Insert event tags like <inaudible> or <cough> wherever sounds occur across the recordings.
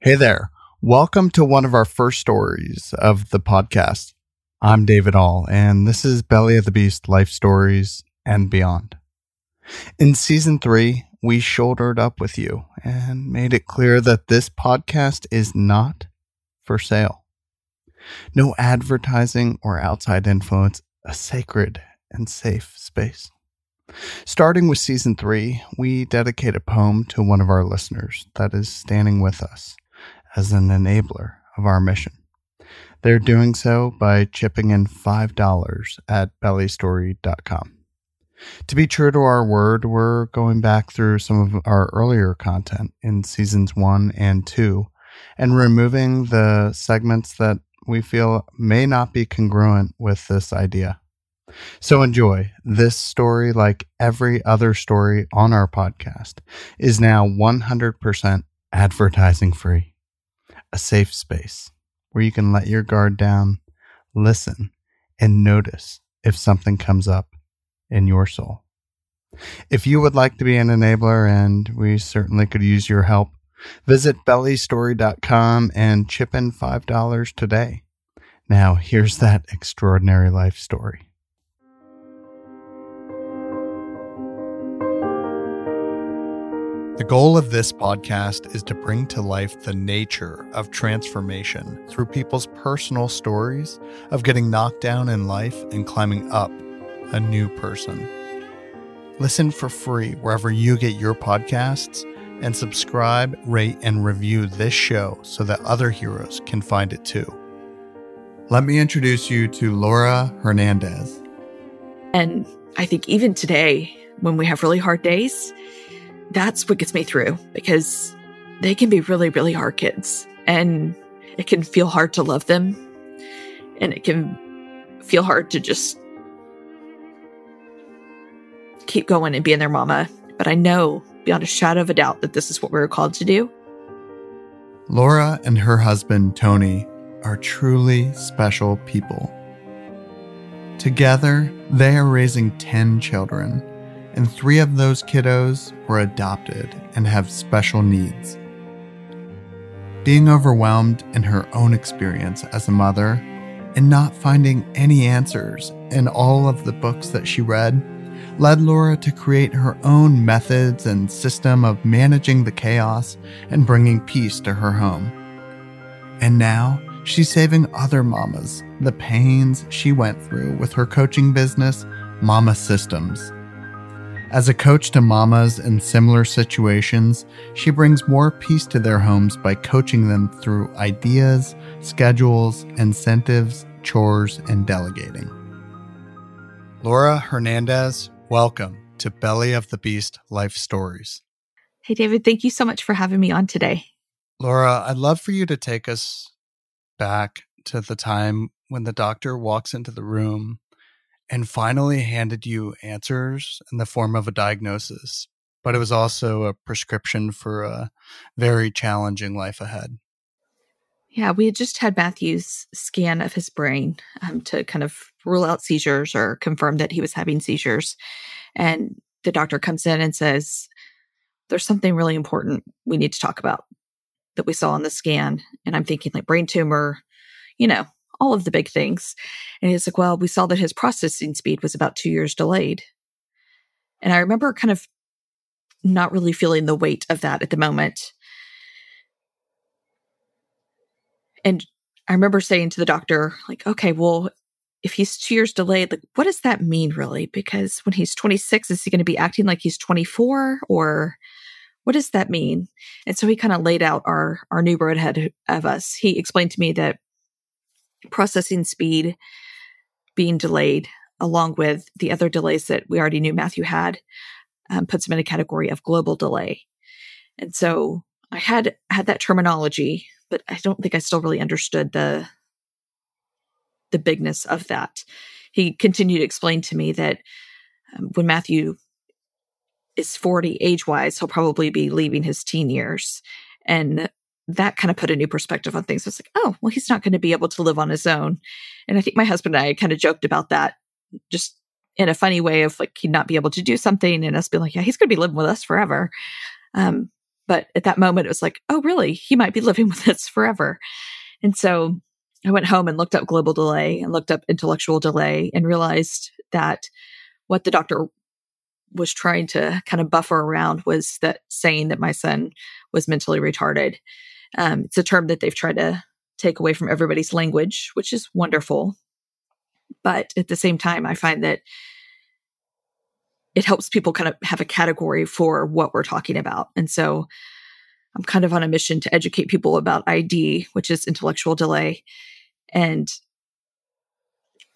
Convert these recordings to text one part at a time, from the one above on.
Hey there. Welcome to one of our first stories of the podcast. I'm David All, and this is Belly of the Beast Life Stories and Beyond. In season three, we shouldered up with you and made it clear that this podcast is not for sale. No advertising or outside influence, a sacred and safe space. Starting with season three, we dedicate a poem to one of our listeners that is standing with us as an enabler of our mission. They're doing so by chipping in $5 at bellystory.com. To be true to our word, we're going back through some of our earlier content in seasons one and two and removing the segments that we feel may not be congruent with this idea. So enjoy. This story, like every other story on our podcast, is now 100% advertising free a safe space where you can let your guard down, listen, and notice if something comes up in your soul. If you would like to be an enabler, and we certainly could use your help, visit bellystory.com and chip in $5 today. Now, here's that extraordinary life story. The goal of this podcast is to bring to life the nature of transformation through people's personal stories of getting knocked down in life and climbing up a new person. Listen for free wherever you get your podcasts and subscribe, rate, and review this show so that other heroes can find it too. Let me introduce you to Laura Hernandez. And I think even today, when we have really hard days, that's what gets me through because they can be really, really hard kids and it can feel hard to love them and it can feel hard to just keep going and being their mama. But I know beyond a shadow of a doubt that this is what we we're called to do. Laura and her husband, Tony, are truly special people. Together, they are raising 10 children and three of those kiddos were adopted and have special needs. Being overwhelmed in her own experience as a mother and not finding any answers in all of the books that she read led Laura to create her own methods and system of managing the chaos and bringing peace to her home. And now she's saving other mamas the pains she went through with her coaching business, Mama Systems. As a coach to mamas in similar situations, she brings more peace to their homes by coaching them through ideas, schedules, incentives, chores, and delegating. Laura Hernandez, welcome to Belly of the Beast Life Stories. Hey, David, thank you so much for having me on today. Laura, I'd love for you to take us back to the time when the doctor walks into the room and finally handed you answers in the form of a diagnosis, but it was also a prescription for a very challenging life ahead. Yeah, we had just had Matthew's scan of his brain um, to kind of rule out seizures or confirm that he was having seizures. And the doctor comes in and says, There's something really important we need to talk about that we saw on the scan. And I'm thinking, like, brain tumor, you know, all of the big things. And he's like, well, we saw that his processing speed was about two years delayed. And I remember kind of not really feeling the weight of that at the moment. And I remember saying to the doctor, like, okay, well, if he's two years delayed, like, what does that mean really? Because when he's 26, is he going to be acting like he's 24 or what does that mean? And so he kind of laid out our, our new road ahead of us. He explained to me that processing speed being delayed, along with the other delays that we already knew Matthew had, um, puts him in a category of global delay. And so I had had that terminology, but I don't think I still really understood the the bigness of that. He continued to explain to me that um, when Matthew is 40 age wise, he'll probably be leaving his teen years. And that kind of put a new perspective on things. I was like, oh, well, he's not going to be able to live on his own. And I think my husband and I kind of joked about that just in a funny way of like he'd not be able to do something and us being like, yeah, he's going to be living with us forever. Um, But at that moment, it was like, oh, really? He might be <laughs> living with us forever. And so I went home and looked up global delay and looked up intellectual delay and realized that what the doctor was trying to kind of buffer around was that saying that my son was mentally retarded. Um, it's a term that they've tried to take away from everybody's language, which is wonderful. But at the same time, I find that it helps people kind of have a category for what we're talking about. And so I'm kind of on a mission to educate people about ID, which is intellectual delay, and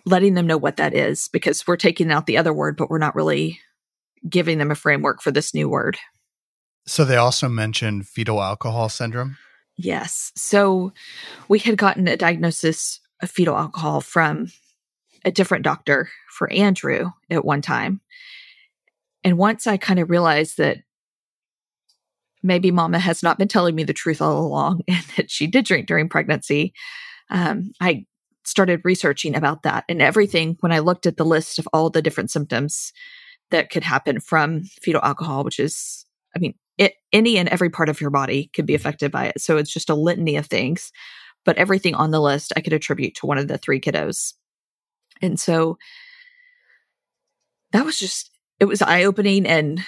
letting them know what that is because we're taking out the other word, but we're not really giving them a framework for this new word. So they also mentioned fetal alcohol syndrome. Yes. So we had gotten a diagnosis of fetal alcohol from a different doctor for Andrew at one time. And once I kind of realized that maybe mama has not been telling me the truth all along <laughs> and that she did drink during pregnancy, um, I started researching about that and everything. When I looked at the list of all the different symptoms that could happen from fetal alcohol, which is, I mean, it, any and every part of your body could be mm-hmm. affected by it. So it's just a litany of things. But everything on the list I could attribute to one of the three kiddos. And so that was just, it was eye opening and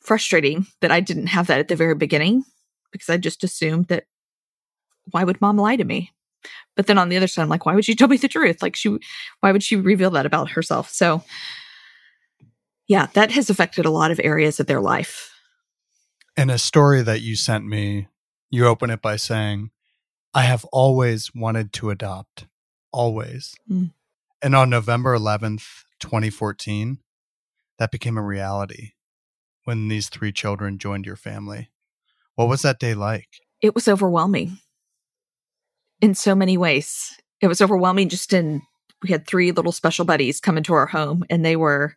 frustrating that I didn't have that at the very beginning because I just assumed that why would mom lie to me? But then on the other side, I'm like, why would she tell me the truth? Like she, why would she reveal that about herself? So yeah, that has affected a lot of areas of their life. In a story that you sent me, you open it by saying, I have always wanted to adopt. Always. Mm. And on November 11th, 2014, that became a reality when these three children joined your family. What was that day like? It was overwhelming in so many ways. It was overwhelming just in, we had three little special buddies come into our home and they were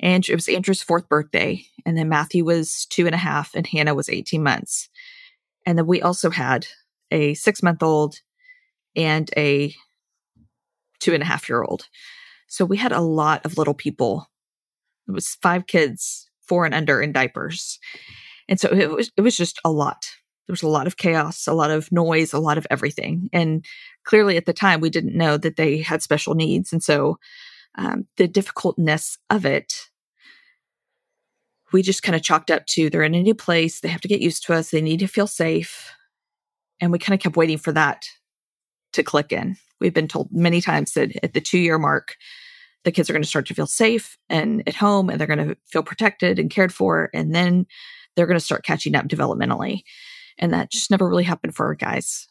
and it was Andrew's fourth birthday. And then Matthew was two and a half and Hannah was 18 months. And then we also had a six month old and a two and a half year old. So we had a lot of little people. It was five kids, four and under in diapers. And so it was, it was just a lot. There was a lot of chaos, a lot of noise, a lot of everything. And clearly at the time we didn't know that they had special needs. And so um, the difficultness of it, we just kind of chalked up to they're in a new place. They have to get used to us. They need to feel safe. And we kind of kept waiting for that to click in. We've been told many times that at the two year mark, the kids are going to start to feel safe and at home and they're going to feel protected and cared for. And then they're going to start catching up developmentally. And that just never really happened for our guys.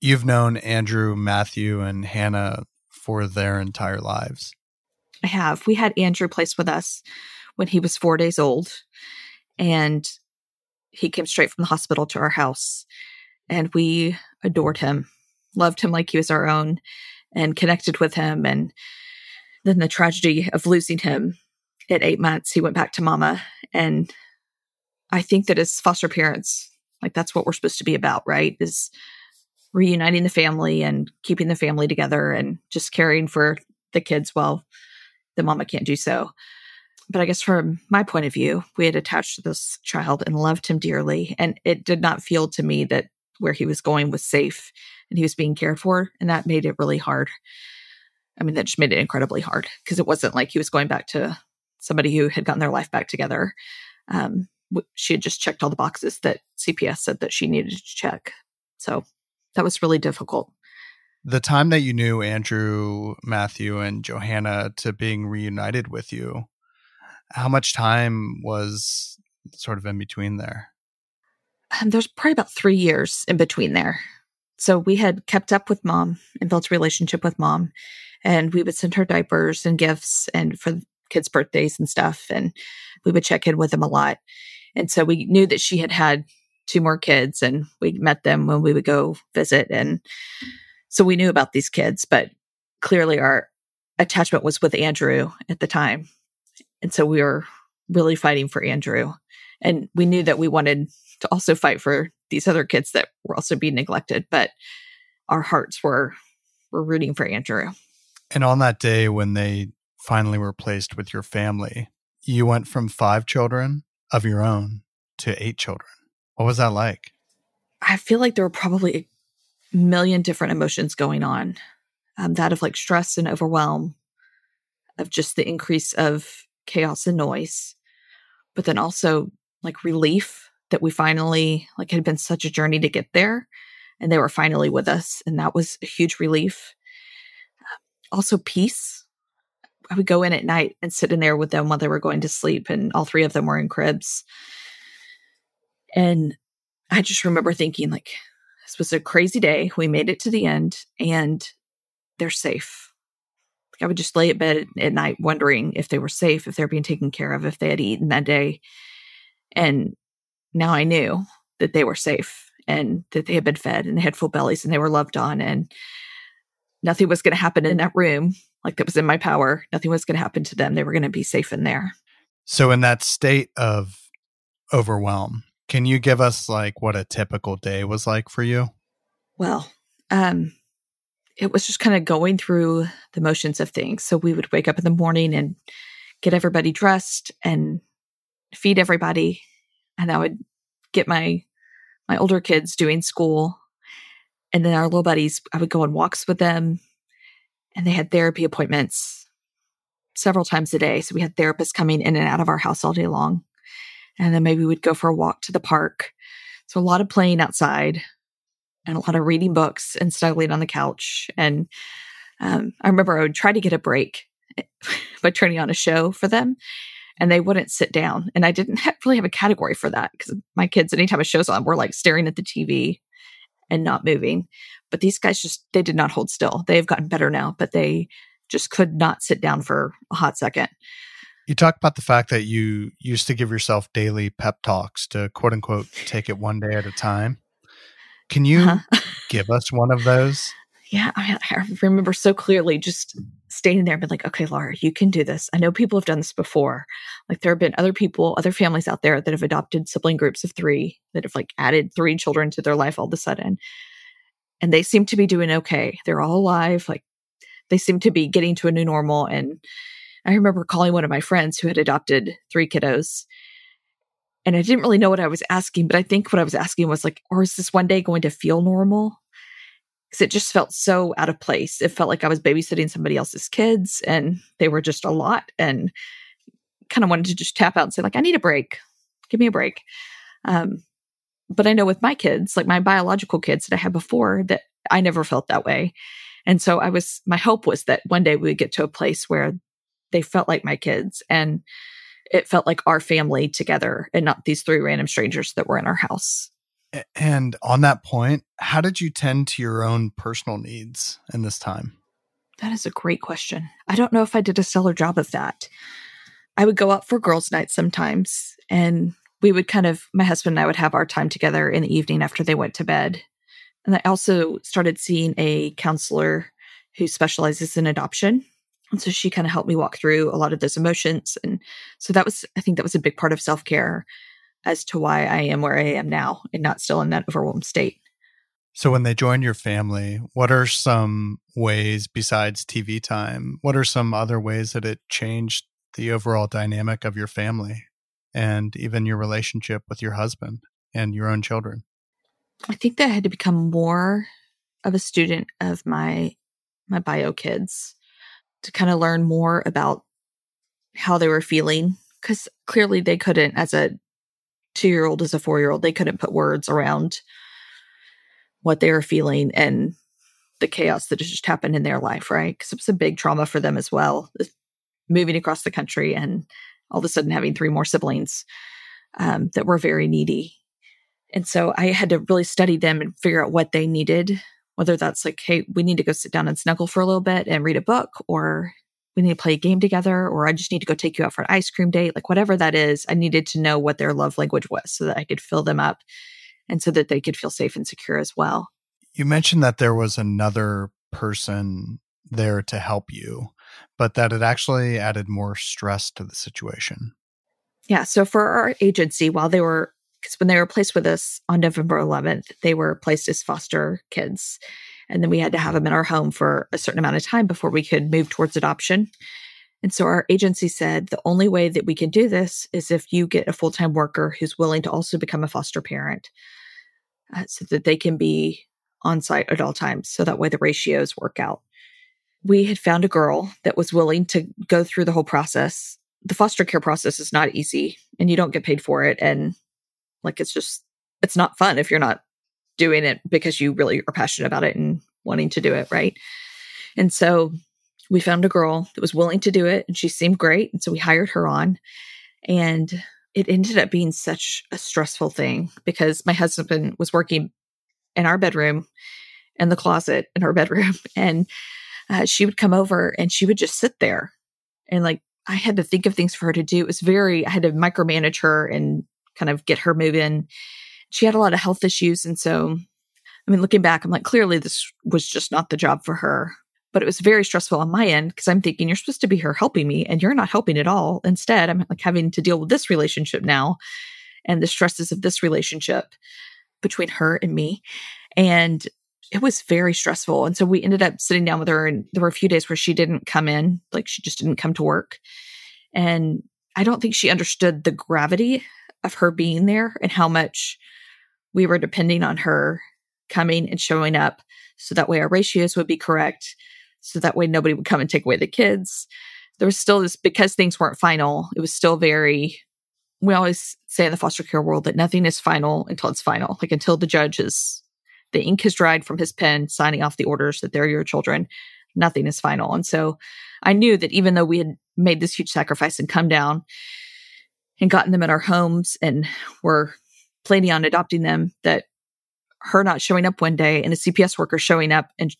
You've known Andrew, Matthew, and Hannah for their entire lives. I have. We had Andrew placed with us when he was four days old, and he came straight from the hospital to our house, and we adored him, loved him like he was our own, and connected with him. And then the tragedy of losing him at eight months, he went back to mama. And I think that as foster parents, like that's what we're supposed to be about, right? Is reuniting the family and keeping the family together and just caring for the kids while the mama can't do so. But I guess from my point of view, we had attached to this child and loved him dearly. And it did not feel to me that where he was going was safe and he was being cared for. And that made it really hard. I mean, that just made it incredibly hard because it wasn't like he was going back to somebody who had gotten their life back together. Um, she had just checked all the boxes that CPS said that she needed to check. So that was really difficult the time that you knew Andrew, Matthew, and Johanna to being reunited with you, how much time was sort of in between there? Um, there's probably about three years in between there. So we had kept up with mom and built a relationship with mom, and we would send her diapers and gifts and for kids' birthdays and stuff, and we would check in with them a lot. And so we knew that she had had two more kids, and we met them when we would go visit and so we knew about these kids, but clearly our attachment was with Andrew at the time. And so we were really fighting for Andrew. And we knew that we wanted to also fight for these other kids that were also being neglected, but our hearts were were rooting for Andrew. And on that day when they finally were placed with your family, you went from five children of your own to eight children. What was that like? I feel like there were probably a million different emotions going on. Um, that of like stress and overwhelm, of just the increase of chaos and noise, but then also like relief that we finally like had been such a journey to get there and they were finally with us and that was a huge relief also peace i would go in at night and sit in there with them while they were going to sleep and all three of them were in cribs and i just remember thinking like this was a crazy day we made it to the end and they're safe i would just lay at bed at night wondering if they were safe if they're being taken care of if they had eaten that day and now I knew that they were safe and that they had been fed and they had full bellies and they were loved on and nothing was going to happen in that room like that was in my power. Nothing was going to happen to them. They were going to be safe in there. So in that state of overwhelm, can you give us like what a typical day was like for you? Well, um it was just kind of going through the motions of things. So we would wake up in the morning and get everybody dressed and feed everybody and I would get my my older kids doing school and then our little buddies I would go on walks with them and they had therapy appointments several times a day so we had therapists coming in and out of our house all day long and then maybe we'd go for a walk to the park so a lot of playing outside and a lot of reading books and snuggling on the couch and um, i remember i would try to get a break <laughs> by turning on a show for them and they wouldn't sit down. And I didn't really have a category for that because my kids, anytime a show's on, were like staring at the TV and not moving. But these guys just, they did not hold still. They have gotten better now, but they just could not sit down for a hot second. You talk about the fact that you used to give yourself daily pep talks to quote unquote take it one day at a time. Can you uh-huh. give us one of those? Yeah, I, I remember so clearly just standing there and being like, okay, Laura, you can do this. I know people have done this before. Like there have been other people, other families out there that have adopted sibling groups of three that have like added three children to their life all of a sudden. And they seem to be doing okay. They're all alive. Like they seem to be getting to a new normal. And I remember calling one of my friends who had adopted three kiddos. And I didn't really know what I was asking, but I think what I was asking was like, or is this one day going to feel normal? because it just felt so out of place. It felt like I was babysitting somebody else's kids and they were just a lot and kind of wanted to just tap out and say like, I need a break. Give me a break. Um, but I know with my kids, like my biological kids that I had before, that I never felt that way. And so I was, my hope was that one day we would get to a place where they felt like my kids and it felt like our family together and not these three random strangers that were in our house. And on that point, how did you tend to your own personal needs in this time? That is a great question. I don't know if I did a stellar job of that. I would go out for girls' nights sometimes, and we would kind of, my husband and I would have our time together in the evening after they went to bed. And I also started seeing a counselor who specializes in adoption. And so she kind of helped me walk through a lot of those emotions. And so that was, I think that was a big part of self care as to why I am where I am now and not still in that overwhelmed state. So, when they joined your family, what are some ways besides TV time? What are some other ways that it changed the overall dynamic of your family and even your relationship with your husband and your own children? I think that I had to become more of a student of my my bio kids to kind of learn more about how they were feeling because clearly they couldn't as a two year old as a four year old, they couldn't put words around what they were feeling and the chaos that just happened in their life, right? Because it was a big trauma for them as well, moving across the country and all of a sudden having three more siblings um, that were very needy. And so I had to really study them and figure out what they needed, whether that's like, hey, we need to go sit down and snuggle for a little bit and read a book, or we need to play a game together, or I just need to go take you out for an ice cream date, like whatever that is, I needed to know what their love language was so that I could fill them up and so that they could feel safe and secure as well. You mentioned that there was another person there to help you, but that it actually added more stress to the situation. Yeah. So for our agency, while they were, because when they were placed with us on November 11th, they were placed as foster kids. And then we had to have them in our home for a certain amount of time before we could move towards adoption. And so our agency said the only way that we can do this is if you get a full time worker who's willing to also become a foster parent uh, so that they can be on site at all times. So that way the ratios work out. We had found a girl that was willing to go through the whole process. The foster care process is not easy and you don't get paid for it. And like it's just, it's not fun if you're not doing it because you really are passionate about it and wanting to do it. Right. And so we found a girl that was willing to do it and she seemed great. And so we hired her on. And it ended up being such a stressful thing because my husband was working in our bedroom in the closet in her <laughs> bedroom. And uh, she would come over and she would just sit there. And like, I had to think of things for her to do. It was very, I had to micromanage her and kind of get her moving. She had a lot of health issues. And so, I mean, looking back, I'm like, clearly this was just not the job for her but it was very stressful on my end because I'm thinking you're supposed to be here helping me and you're not helping at all. Instead, I'm like having to deal with this relationship now and the stresses of this relationship between her and me. And it was very stressful. And so we ended up sitting down with her and there were a few days where she didn't come in, like she just didn't come to work. And I don't think she understood the gravity of her being there and how much we were depending on her coming and showing up so that way our ratios would be correct so that way nobody would come and take away the kids. There was still this, because things weren't final, it was still very, we always say in the foster care world that nothing is final until it's final. Like until the judge is, the ink has dried from his pen, signing off the orders that they're your children, nothing is final. And so I knew that even though we had made this huge sacrifice and come down and gotten them at our homes and were planning on adopting them, that her not showing up one day and a CPS worker showing up and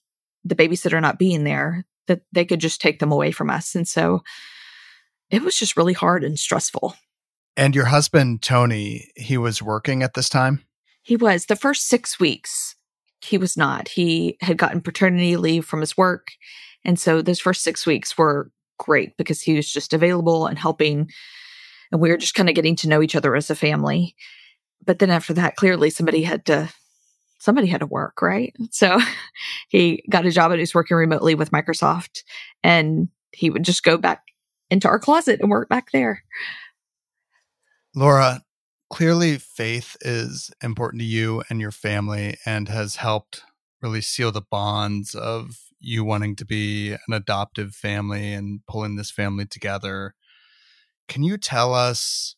the babysitter not being there, that they could just take them away from us. And so it was just really hard and stressful. And your husband, Tony, he was working at this time? He was. The first six weeks, he was not. He had gotten paternity leave from his work. And so those first six weeks were great because he was just available and helping. And we were just kind of getting to know each other as a family. But then after that, clearly somebody had to somebody had to work, right? So <laughs> he got a job and he was working remotely with Microsoft and he would just go back into our closet and work back there. Laura, clearly faith is important to you and your family and has helped really seal the bonds of you wanting to be an adoptive family and pulling this family together. Can you tell us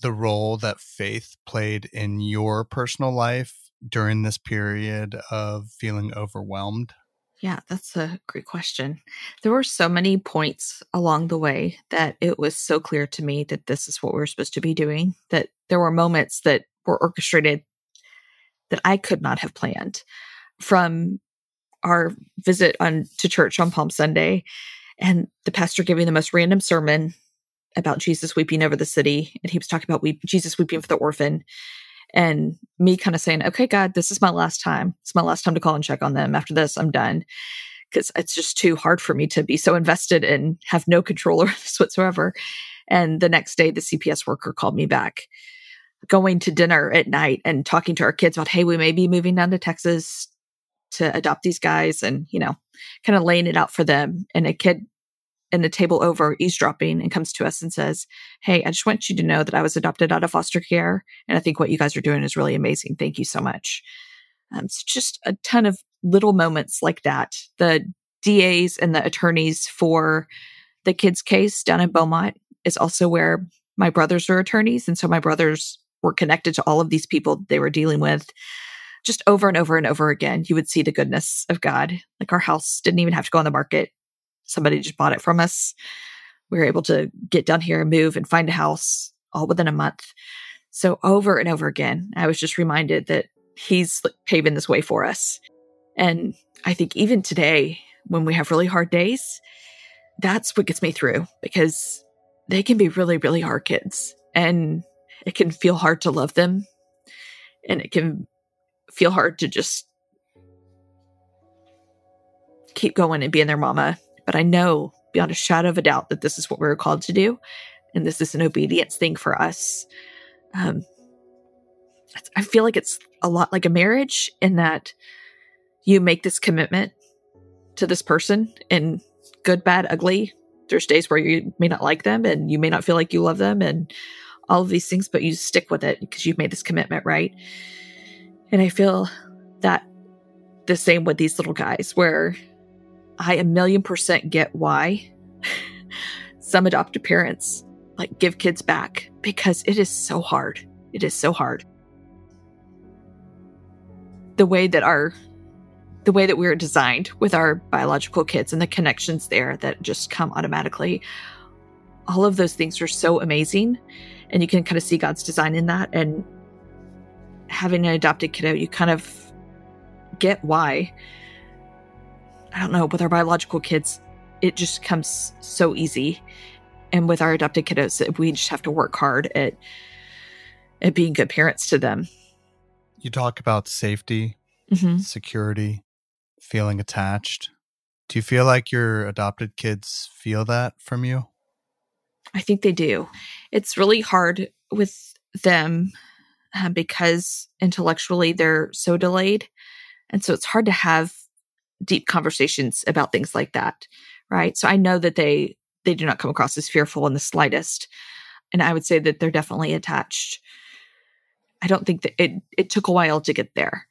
the role that faith played in your personal life during this period of feeling overwhelmed? Yeah, that's a great question. There were so many points along the way that it was so clear to me that this is what we are supposed to be doing, that there were moments that were orchestrated that I could not have planned. From our visit on to church on Palm Sunday and the pastor giving the most random sermon about Jesus weeping over the city and he was talking about weep, Jesus weeping for the orphan and me kind of saying, okay, God, this is my last time. It's my last time to call and check on them. After this, I'm done. Because it's just too hard for me to be so invested and have no control <laughs> over this whatsoever. And the next day, the CPS worker called me back, going to dinner at night and talking to our kids about, hey, we may be moving down to Texas to adopt these guys and, you know, kind of laying it out for them. And a kid in the table over eavesdropping and comes to us and says, Hey, I just want you to know that I was adopted out of foster care. And I think what you guys are doing is really amazing. Thank you so much. Um, it's just a ton of little moments like that. The DAs and the attorneys for the kids case down in Beaumont is also where my brothers are attorneys. And so my brothers were connected to all of these people they were dealing with. Just over and over and over again, you would see the goodness of God. Like our house didn't even have to go on the market somebody just bought it from us. We were able to get down here and move and find a house all within a month. So over and over again, I was just reminded that he's paving this way for us. And I think even today, when we have really hard days, that's what gets me through because they can be really, really hard kids and it can feel hard to love them and it can feel hard to just keep going and being their mama but I know beyond a shadow of a doubt that this is what we're called to do. And this is an obedience thing for us. Um, I feel like it's a lot like a marriage in that you make this commitment to this person in good, bad, ugly there's days where you may not like them and you may not feel like you love them and all of these things, but you stick with it because you've made this commitment, right? And I feel that the same with these little guys, where I a million percent get why <laughs> some adoptive parents like give kids back because it is so hard. It is so hard. The way that our the way that we are designed with our biological kids and the connections there that just come automatically. All of those things are so amazing. And you can kind of see God's design in that. And having an adopted kiddo, you kind of get why. I don't know, with our biological kids, it just comes so easy. And with our adopted kiddos, we just have to work hard at at being good parents to them. You talk about safety, mm-hmm. security, feeling attached. Do you feel like your adopted kids feel that from you? I think they do. It's really hard with them uh, because intellectually they're so delayed. And so it's hard to have deep conversations about things like that. Right. So I know that they, they do not come across as fearful in the slightest. And I would say that they're definitely attached. I don't think that it, it took a while to get there.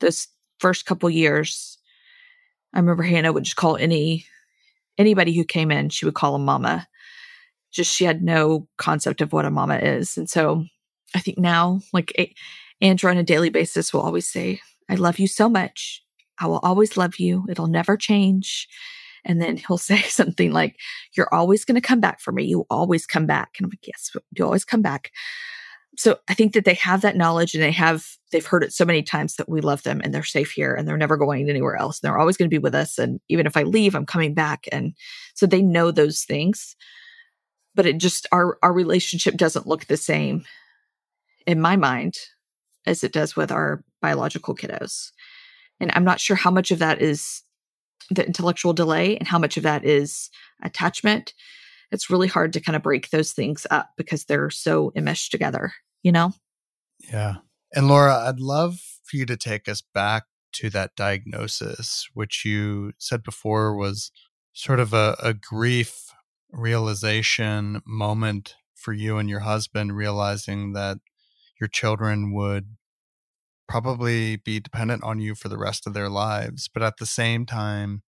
Those first couple years, I remember Hannah would just call any anybody who came in, she would call a mama. Just she had no concept of what a mama is. And so I think now, like Andrew on a daily basis will always say, I love you so much. I will always love you. It'll never change. And then he'll <laughs> say something like, You're always going to come back for me. You always come back. And I'm like, Yes, you always come back so I think that they have that knowledge and they have they've heard it so many times that we love them and they're safe here and they're never going anywhere else. And they're always going to be with us. And even if I leave, I'm coming back. And so they know those things. But it just our our relationship doesn't look the same in my mind as it does with our biological kiddos. And I'm not sure how much of that is the intellectual delay and how much of that is attachment. It's really hard to kind of break those things up because they're so enmeshed together you know? Yeah. And Laura, I'd love for you to take us back to that diagnosis, which you said before was sort of a, a grief realization moment for you and your husband, realizing that your children would probably be dependent on you for the rest of their lives. But at the same time,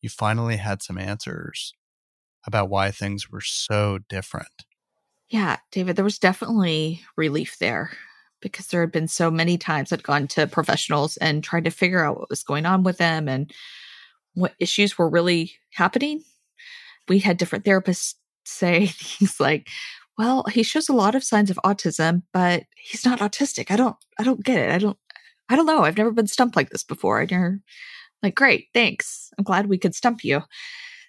you finally had some answers about why things were so different. Yeah, David, there was definitely relief there because there had been so many times I'd gone to professionals and tried to figure out what was going on with them and what issues were really happening. We had different therapists <laughs> say things like, well, he shows a lot of signs of autism, but he's not autistic. I don't I don't get it. I don't I don't know. I've never been stumped like this before. And you're like, great, thanks. I'm glad we could stump you.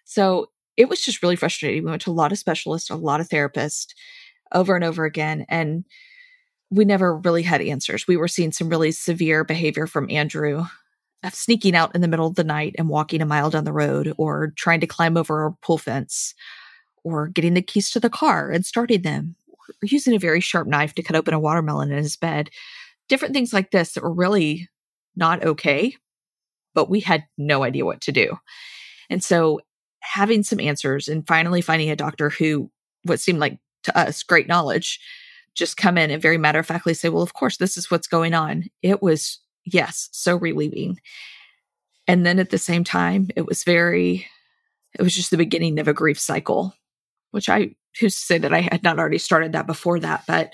So it was just really frustrating. We went to a lot of specialists, a lot of therapists over and over again. And we never really had answers. We were seeing some really severe behavior from Andrew of sneaking out in the middle of the night and walking a mile down the road or trying to climb over a pool fence or getting the keys to the car and starting them or using a very sharp knife to cut open a watermelon in his bed. Different things like this that were really not okay, but we had no idea what to do. And so having some answers and finally finding a doctor who what seemed like to us great knowledge just come in and very matter of factly say, well, of course, this is what's going on. It was, yes, so relieving. And then at the same time, it was very, it was just the beginning of a grief cycle, which I, who's to say that I had not already started that before that, but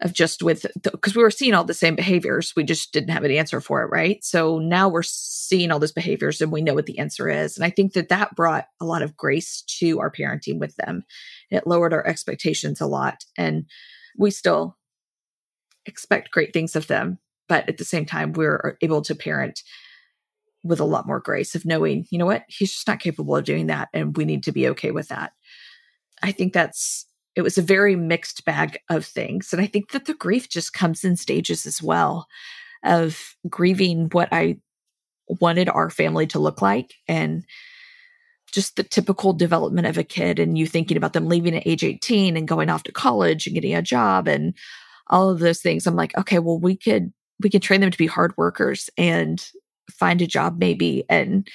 of just with because we were seeing all the same behaviors. We just didn't have an answer for it right? So now we're seeing all those behaviors and we know what the answer is. And i think that that brought a lot of grace to our parenting with them. It lowered our expectations a lot and we still expect great things of them but at the same time we're able to parent with a lot more grace of knowing you know what? He's just not capable of doing that and we need to be okay with that. I think that's it was a very mixed bag of things. And I think that the grief just comes in stages as well of grieving what I wanted our family to look like and just the typical development of a kid and you thinking about them leaving at age 18 and going off to college and getting a job and all of those things. I'm like, okay, well, we could, we could train them to be hard workers and find a job maybe and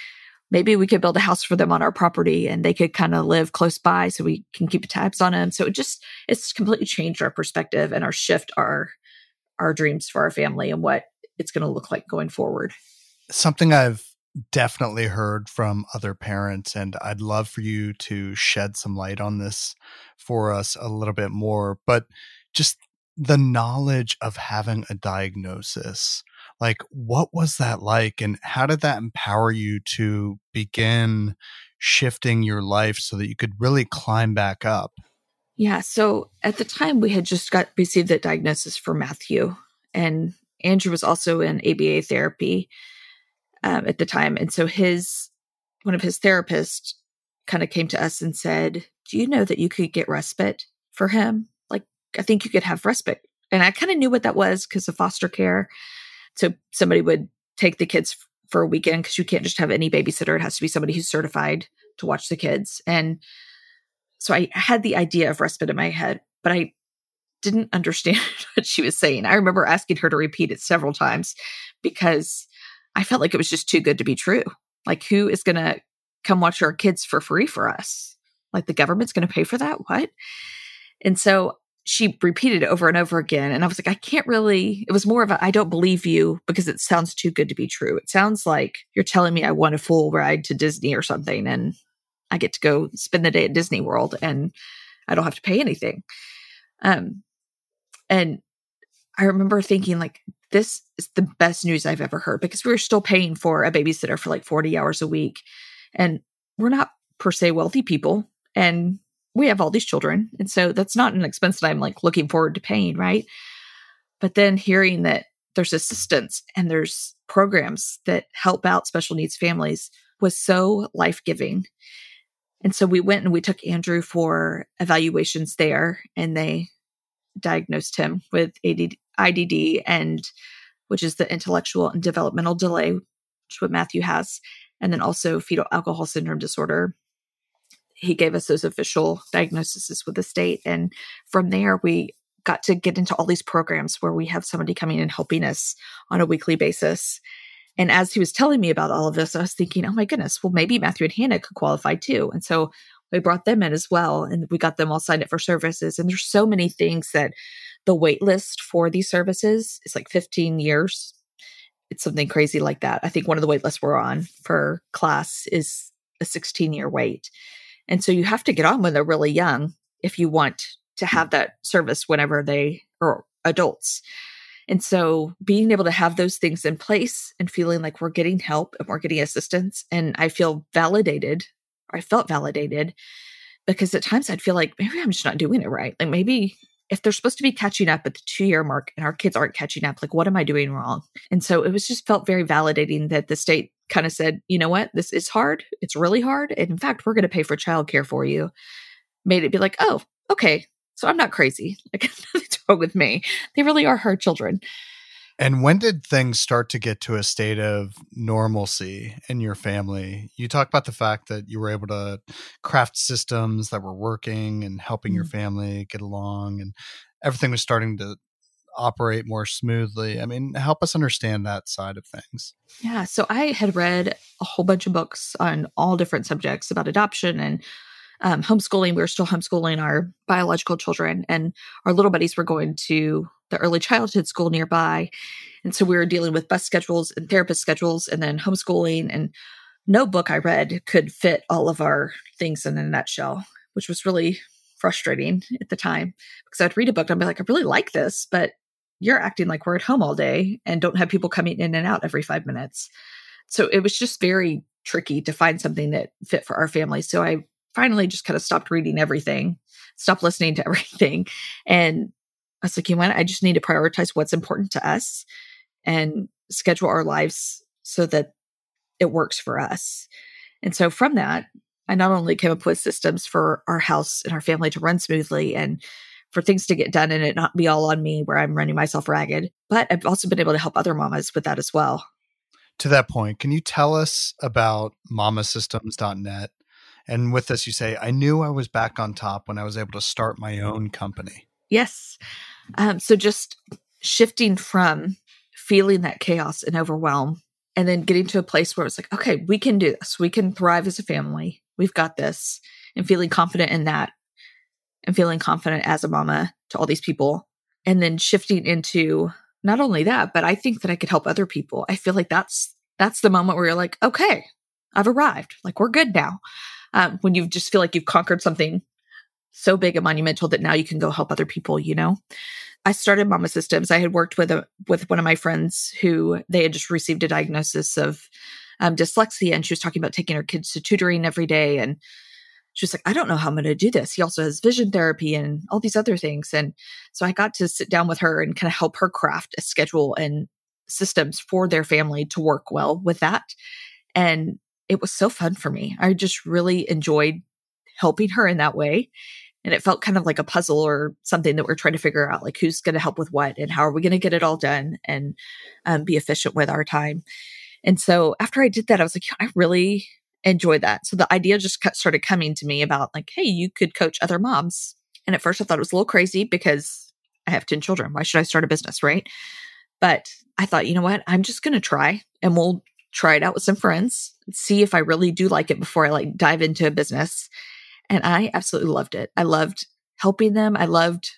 maybe we could build a house for them on our property and they could kind of live close by so we can keep tabs on them. So it just, it's completely changed our perspective and our shift our, our dreams for our family and what it's going to look like going forward. Something I've definitely heard from other parents, and I'd love for you to shed some light on this for us a little bit more. But just the knowledge of having a diagnosis like what was that like and how did that empower you to begin shifting your life so that you could really climb back up? Yeah so at the time we had just got received that diagnosis for matthew and andrew was also in aba therapy um, at the time and so his one of his therapists kind of came to us and said do you know that you could get respite for him? Like i think you could have respite. And i kind of knew what that was because of foster care so somebody would take the kids for a weekend because you can't just have any babysitter. It has to be somebody who's certified to watch the kids. And so I had the idea of respite in my head, but I didn't understand <laughs> what she was saying. I remember asking her to repeat it several times because I felt like it was just too good to be true. Like, who is going to come watch our kids for free for us? Like, the government's going to pay for that? What? And so she repeated it over and over again. And I was like, I can't really, it was more of a, I don't believe you because it sounds too good to be true. It sounds like you're telling me I want a full ride to Disney or something and I get to go spend the day at Disney World and I don't have to pay anything. Um, and I remember thinking like, this is the best news I've ever heard because we were still paying for a babysitter for like 40 hours a week. And we're not per se wealthy people. And we have all these children. And so that's not an expense that I'm like looking forward to paying, right? But then hearing that there's assistance and there's programs that help out special needs families was so life giving. And so we went and we took Andrew for evaluations there and they diagnosed him with ADD, IDD and which is the intellectual and developmental delay, which what Matthew has, and then also fetal alcohol syndrome disorder he gave us those official diagnoses with the state. And from there, we got to get into all these programs where we have somebody coming and helping us on a weekly basis. And as he was telling me about all of this, I was thinking, oh my goodness, well, maybe Matthew and Hannah could qualify too. And so we brought them in as well, and we got them all signed up for services. And there's so many things that the wait list for these services is like 15 years. It's something crazy like that. I think one of the wait lists we're on for CLASS is a 16 year wait. And so you have to get on when they're really young if you want to have that service whenever they are adults. And so being able to have those things in place and feeling like we're getting help and we're getting assistance and I feel validated, I felt validated because at times I'd feel like maybe I'm just not doing it right. Like maybe if they're supposed to be catching up at the two year mark and our kids aren't catching up, like what am I doing wrong? And so it was just felt very validating that the state kind of said, you know what, this is hard. It's really hard. And in fact, we're going to pay for childcare for you. Made it be like, oh, okay. So I'm not crazy. <laughs> Like nothing's wrong with me. They really are her children. And when did things start to get to a state of normalcy in your family? You talk about the fact that you were able to craft systems that were working and helping mm-hmm. your family get along, and everything was starting to operate more smoothly. I mean, help us understand that side of things. Yeah. So I had read a whole bunch of books on all different subjects about adoption and um, homeschooling. We were still homeschooling our biological children, and our little buddies were going to the early childhood school nearby. And so we were dealing with bus schedules and therapist schedules and then homeschooling. And no book I read could fit all of our things in a nutshell, which was really frustrating at the time because I'd read a book and I'd be like, I really like this, but you're acting like we're at home all day and don't have people coming in and out every five minutes. So it was just very tricky to find something that fit for our family. So I finally just kind of stopped reading everything, stopped listening to <laughs> everything, and I was like, you know what? I just need to prioritize what's important to us and schedule our lives so that it works for us. And so from that, I not only came up with systems for our house and our family to run smoothly and for things to get done and it not be all on me where I'm running myself ragged, but I've also been able to help other mamas with that as well. To that point, can you tell us about mamasystems.net? And with this, you say, I knew I was back on top when I was able to start my own company. Yes. Um, so just shifting from feeling that chaos and overwhelm and then getting to a place where it's like, okay, we can do this. We can thrive as a family. We've got this and feeling confident in that and feeling confident as a mama to all these people. And then shifting into not only that, but I think that I could help other people. I feel like that's, that's the moment where you're like, okay, I've arrived. Like we're good now. Um, when you just feel like you've conquered something so big and monumental that now you can go help other people, you know? I started Mama Systems. I had worked with a with one of my friends who they had just received a diagnosis of um, dyslexia, and she was talking about taking her kids to tutoring every day. And she was like, "I don't know how I'm going to do this." He also has vision therapy and all these other things. And so I got to sit down with her and kind of help her craft a schedule and systems for their family to work well with that. And it was so fun for me. I just really enjoyed helping her in that way and it felt kind of like a puzzle or something that we're trying to figure out like who's going to help with what and how are we going to get it all done and um, be efficient with our time and so after i did that i was like i really enjoy that so the idea just started coming to me about like hey you could coach other moms and at first i thought it was a little crazy because i have 10 children why should i start a business right but i thought you know what i'm just going to try and we'll try it out with some friends see if i really do like it before i like dive into a business and I absolutely loved it. I loved helping them. I loved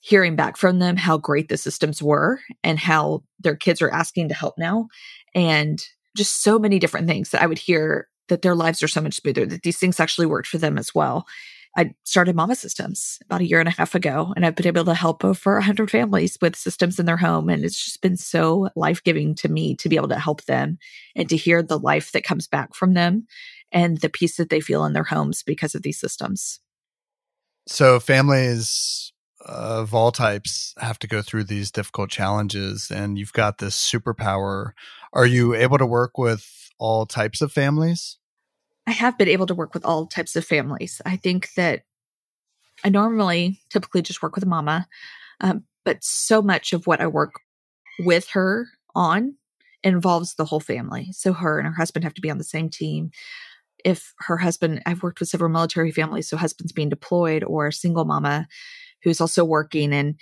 hearing back from them how great the systems were and how their kids are asking to help now. And just so many different things that I would hear that their lives are so much smoother, that these things actually worked for them as well. I started Mama Systems about a year and a half ago, and I've been able to help over 100 families with systems in their home. And it's just been so life giving to me to be able to help them and to hear the life that comes back from them and the peace that they feel in their homes because of these systems. So, families of all types have to go through these difficult challenges, and you've got this superpower. Are you able to work with all types of families? I have been able to work with all types of families. I think that I normally typically just work with mama, um, but so much of what I work with her on involves the whole family. So her and her husband have to be on the same team if her husband, I've worked with several military families, so husband's being deployed or single mama who's also working. And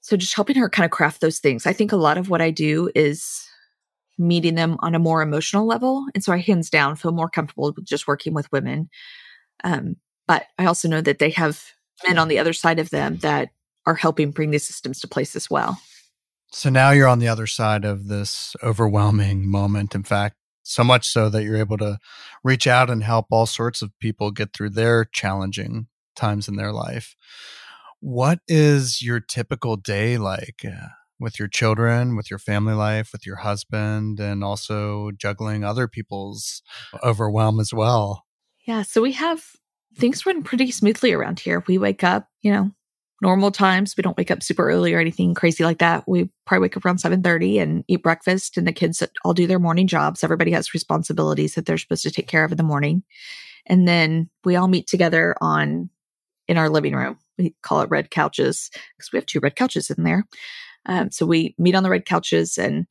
so just helping her kind of craft those things. I think a lot of what I do is meeting them on a more emotional level. And so I hands down feel more comfortable with just working with women. Um, but I also know that they have men on the other side of them that are helping bring these systems to place as well. So now you're on the other side of this overwhelming moment. In fact, so much so that you're able to reach out and help all sorts of people get through their challenging times in their life. What is your typical day like uh, with your children, with your family life, with your husband, and also juggling other people's overwhelm as well? Yeah, so we have things run pretty smoothly around here. We wake up, you know, normal times. We don't wake up super early or anything crazy like that. We probably wake up around 7:30 and eat breakfast and the kids all do their morning jobs. Everybody has responsibilities that they're supposed to take care of in the morning. And then we all meet together on in our living room. We call it red couches because we have two red couches in there. Um, so we meet on the red couches and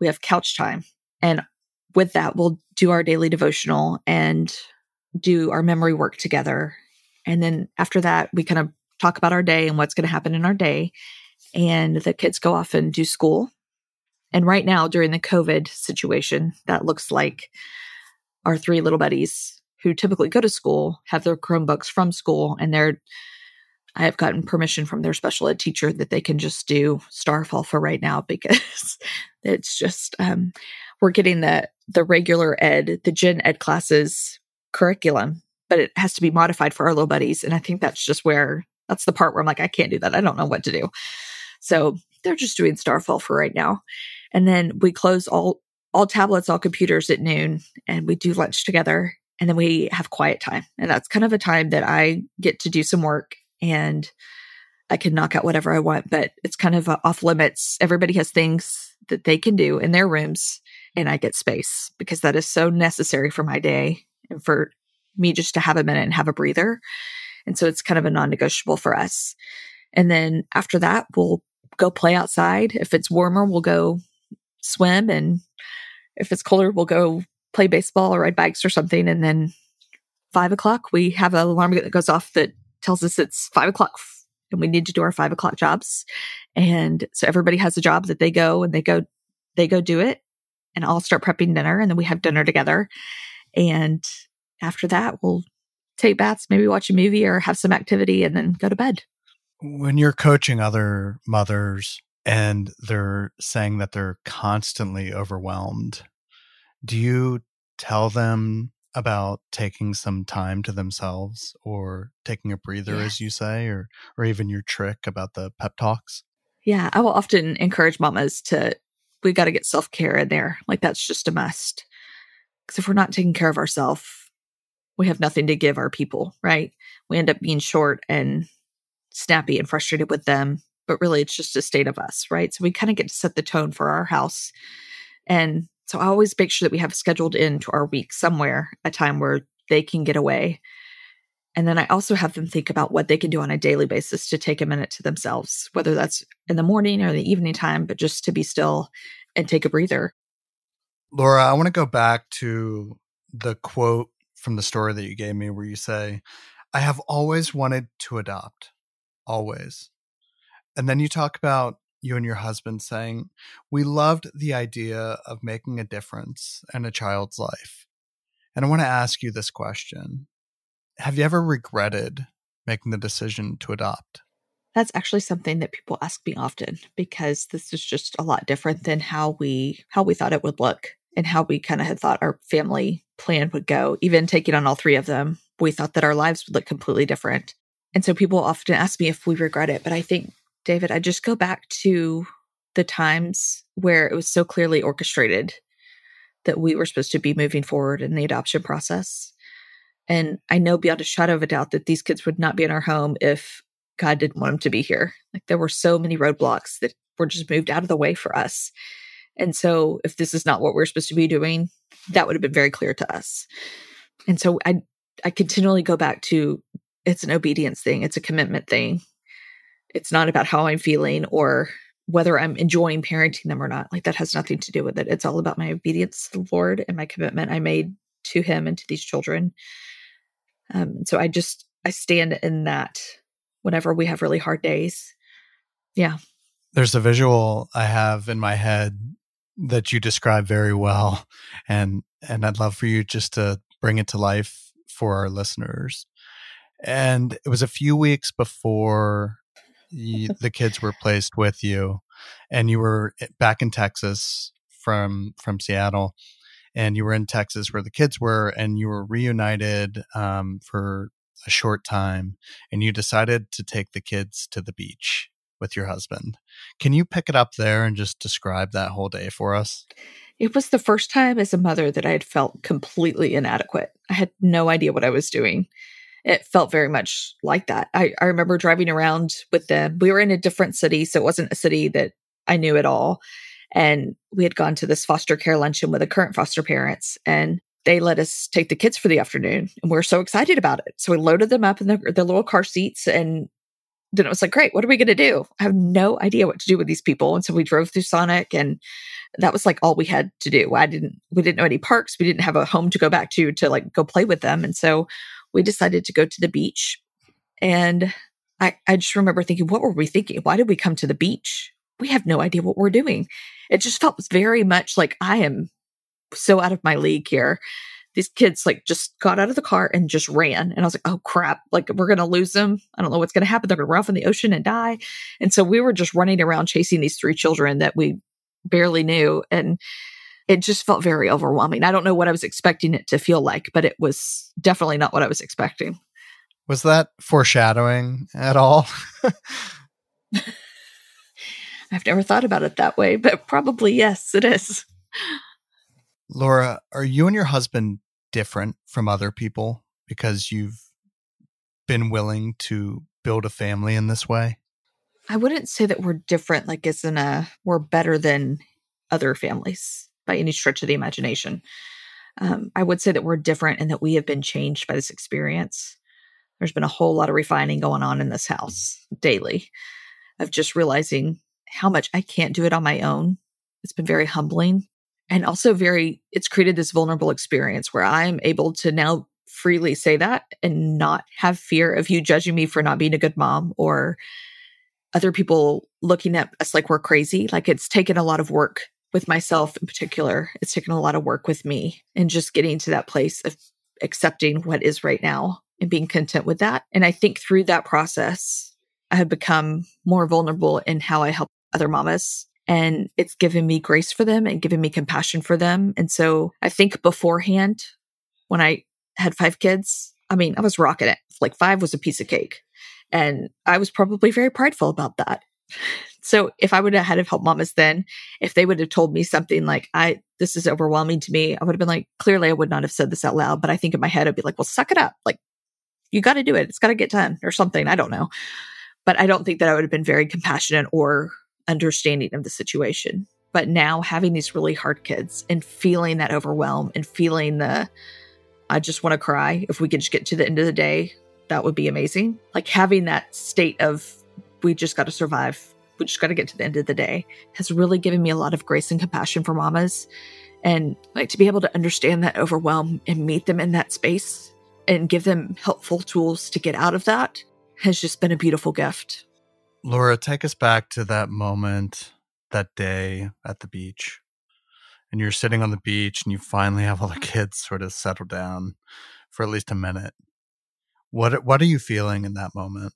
we have couch time. And with that, we'll do our daily devotional and do our memory work together. And then after that, we kind of talk about our day and what's going to happen in our day. And the kids go off and do school. And right now, during the COVID situation, that looks like our three little buddies who typically go to school have their Chromebooks from school and they're I have gotten permission from their special ed teacher that they can just do Starfall for right now <laughs> because it's just um, we're getting the the regular ed, the gen ed classes curriculum, but it has to be modified for our little buddies. And I think that's just where that's the part where I'm like, I can't do that. I don't know what to do. So they're just doing Starfall for right now. And then we close all all tablets, all computers at noon, and we do lunch together. And then we have quiet time. And that's kind of a time that I get to do some work and I can knock out whatever I want, but it's kind of uh, off limits. Everybody has things that they can do in their rooms, and I get space because that is so necessary for my day and for me just to have a minute and have a breather. And so it's kind of a non negotiable for us. And then after that, we'll go play outside. If it's warmer, we'll go swim. And if it's colder, we'll go play baseball or ride bikes or something. And then five o'clock, we have an alarm that goes off that tells us it's five o'clock and we need to do our five o'clock jobs. And so everybody has a job that they go and they go, they go do it. and I'll start prepping dinner and then we have dinner together. And after that, we'll take baths, maybe watch a movie or have some activity and then go to bed. When you're coaching other mothers and they're saying that they're constantly overwhelmed, do you tell them about taking some time to themselves or taking a breather yeah. as you say or or even your trick about the pep talks? Yeah i will often encourage mamas to we got to get self-care in there like that's just a must. Because if we're not taking care of ourselves we have nothing to give our people right? We end up being short and snappy and frustrated with them but really it's just a state of us right? So we kind of get to set the tone for our house and so I always make sure that we have scheduled into our week somewhere a time where they can get away. And then I also have them think about what they can do on a daily basis to take a minute to themselves, whether that's in the morning or the evening time, but just to be still and take a breather. Laura, I want to go back to the quote from the story that you gave me where you say, I have always wanted to adopt, always. And then you talk about you and your husband saying, We loved the idea of making a difference in a child's life. And I want to ask you this question Have you ever regretted making the decision to adopt? That's actually something that people ask me often because this is just a lot different than how we how we thought it would look and how we kind of had thought our family plan would go. Even taking on all three of them, we thought that our lives would look completely different. And so people often ask me if we regret it, but I think David, I just go back to the times where it was so clearly orchestrated that we were supposed to be moving forward in the adoption process. And I know beyond a shadow of a doubt that these kids would not be in our home if God didn't want them to be here. Like there were so many roadblocks that were just moved out of the way for us. And so if this is not what we're supposed to be doing, that would have been very clear to us. And so I I continually go back to it's an obedience thing, it's a commitment thing. It's not about how I'm feeling or whether I'm enjoying parenting them or not. Like that has nothing to do with it. It's all about my obedience to the Lord and my commitment I made to Him and to these children. Um, so I just I stand in that whenever we have really hard days. Yeah. There's a visual I have in my head that you describe very well, and and I'd love for you just to bring it to life for our listeners. And it was a few weeks before the kids were placed with you, and you were eh, back in Texas from from Seattle, and you were in Texas where the kids were, and you were reunited um, for a short time, and you decided to take the kids to the beach with your husband. Can you pick it up there and just describe that whole day for us? It was the first time as a mother that I had felt completely inadequate. I had no idea what I was doing it felt very much like that. I, I remember driving around with them. We were in a different city, so it wasn't a city that I knew at all. And we had gone to this foster care luncheon with the current foster parents, and they let us take the kids for the afternoon. And we are so excited about it. So we loaded them up in the, the little car seats and then it was like, great, what are we going to do? I have no idea what to do with these people. And so we drove through Sonic and that was like all we had to do. I didn't, we didn't know any parks. We didn't have a home to go back to, to like go play with them. And so we decided to go to the beach. And I, I just remember thinking, what were we thinking? Why did we come to the beach? We have no idea what we're doing. It just felt very much like I am so out of my league here. These kids like just got out of the car and just ran. And I was like, oh crap, like we're going to lose them. I don't know what's going to happen. They're going to run off in the ocean and die. And so we were just running around chasing these three children that we barely knew. And it just felt very overwhelming. I don't know what I was expecting it to feel like, but it was definitely not what I was expecting. Was that foreshadowing at all? <laughs> I've never thought about it that way, but probably yes, it is. Laura, are you and your husband different from other people because you've been willing to build a family in this way? I wouldn't say that we're different, like as in a we're better than other families by any stretch of the imagination. Um, I would say that we're different and that we have been changed by this experience. There's been a whole lot of refining going on in this house daily of just realizing how much I can't do it on my own. It's been very humbling and also very, it's created this vulnerable experience where I'm able to now freely say that and not have fear of you judging me for not being a good mom or other people looking at us like we're crazy. Like it's taken a lot of work with myself in particular, it's taken a lot of work with me and just getting to that place of accepting what is right now and being content with that. And I think through that process, I have become more vulnerable in how I help other mamas. And it's given me grace for them and given me compassion for them. And so I think beforehand, when I had five kids, I mean, I was rocking it. Like five was a piece of cake. And I was probably very prideful about that. So if I would have had help mamas then, if they would have told me something like, I, this is overwhelming to me, I would have been like, clearly I would not have said this out loud, but I think in my head, I'd be like, well, suck it up. Like, you got to do it. It's got to get done or something. I don't know. But I don't think that I would have been very compassionate or understanding of the situation. But now having these really hard kids and feeling that overwhelm and feeling the, I just want to cry. If we could just get to the end of the day, that would be amazing. Like having that state of, we just got to survive we just got to get to the end of the day has really given me a lot of grace and compassion for mamas and like to be able to understand that overwhelm and meet them in that space and give them helpful tools to get out of that has just been a beautiful gift. Laura, take us back to that moment, that day at the beach. And you're sitting on the beach and you finally have all the <laughs> kids sort of settle down for at least a minute. What what are you feeling in that moment?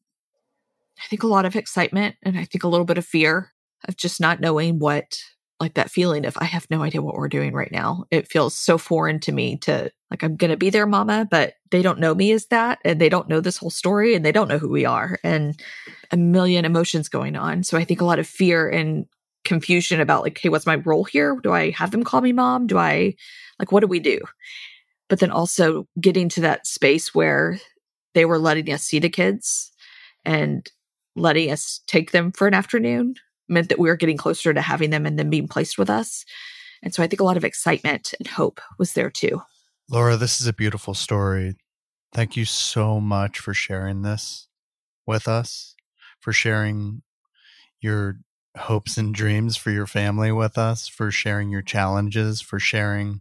I think a lot of excitement and I think a little bit of fear of just not knowing what, like that feeling of I have no idea what we're doing right now. It feels so foreign to me to like, I'm going to be their mama, but they don't know me as that. And they don't know this whole story and they don't know who we are and a million emotions going on. So I think a lot of fear and confusion about like, hey, what's my role here? Do I have them call me mom? Do I, like, what do we do? But then also getting to that space where they were letting us see the kids and letting us take them for an afternoon meant that we were getting closer to having them and them being placed with us. And so I think a lot of excitement and hope was there too. Laura, this is a beautiful story. Thank you so much for sharing this with us, for sharing your hopes and dreams for your family with us, for sharing your challenges, for sharing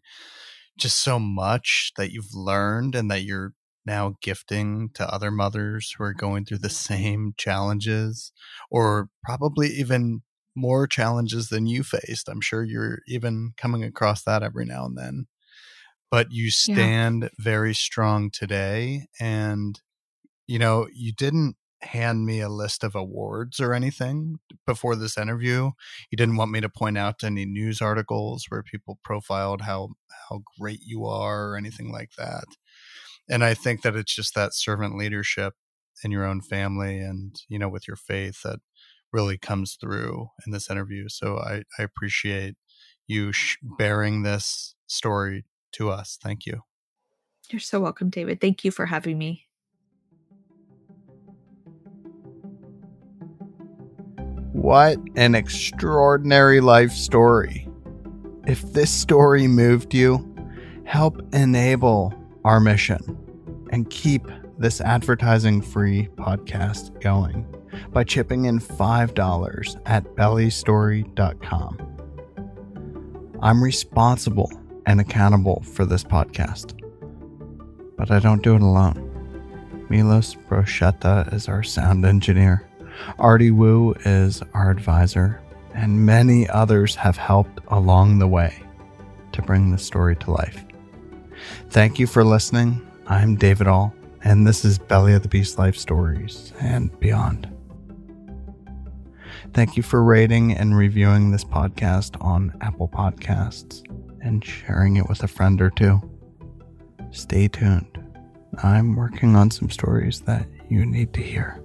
just so much that you've learned and that you're now gifting to other mothers who are going through the mm-hmm. same challenges or probably even more challenges than you faced. I'm sure you're even coming across that every now and then. But you stand yeah. very strong today. And, you know, you didn't hand me a list of awards or anything before this interview. You didn't want me to point out any news articles where people profiled how how great you are or anything like that and I think that it's just that servant leadership in your own family and you know with your faith that really comes through in this interview. So I, I appreciate you sh- bearing this story to us. Thank you. You're so welcome, David. Thank you for having me. What an extraordinary life story. If this story moved you, help enable our mission and keep this advertising free podcast going by chipping in $5 at bellystory.com. I'm responsible and accountable for this podcast, but I don't do it alone. Milos Brochetta is our sound engineer. Artie Wu is our advisor, and many others have helped along the way to bring the story to life. Thank you for listening I'm David All, and this is Belly of the Beast Life Stories and Beyond. Thank you for rating and reviewing this podcast on Apple Podcasts and sharing it with a friend or two. Stay tuned. I'm working on some stories that you need to hear.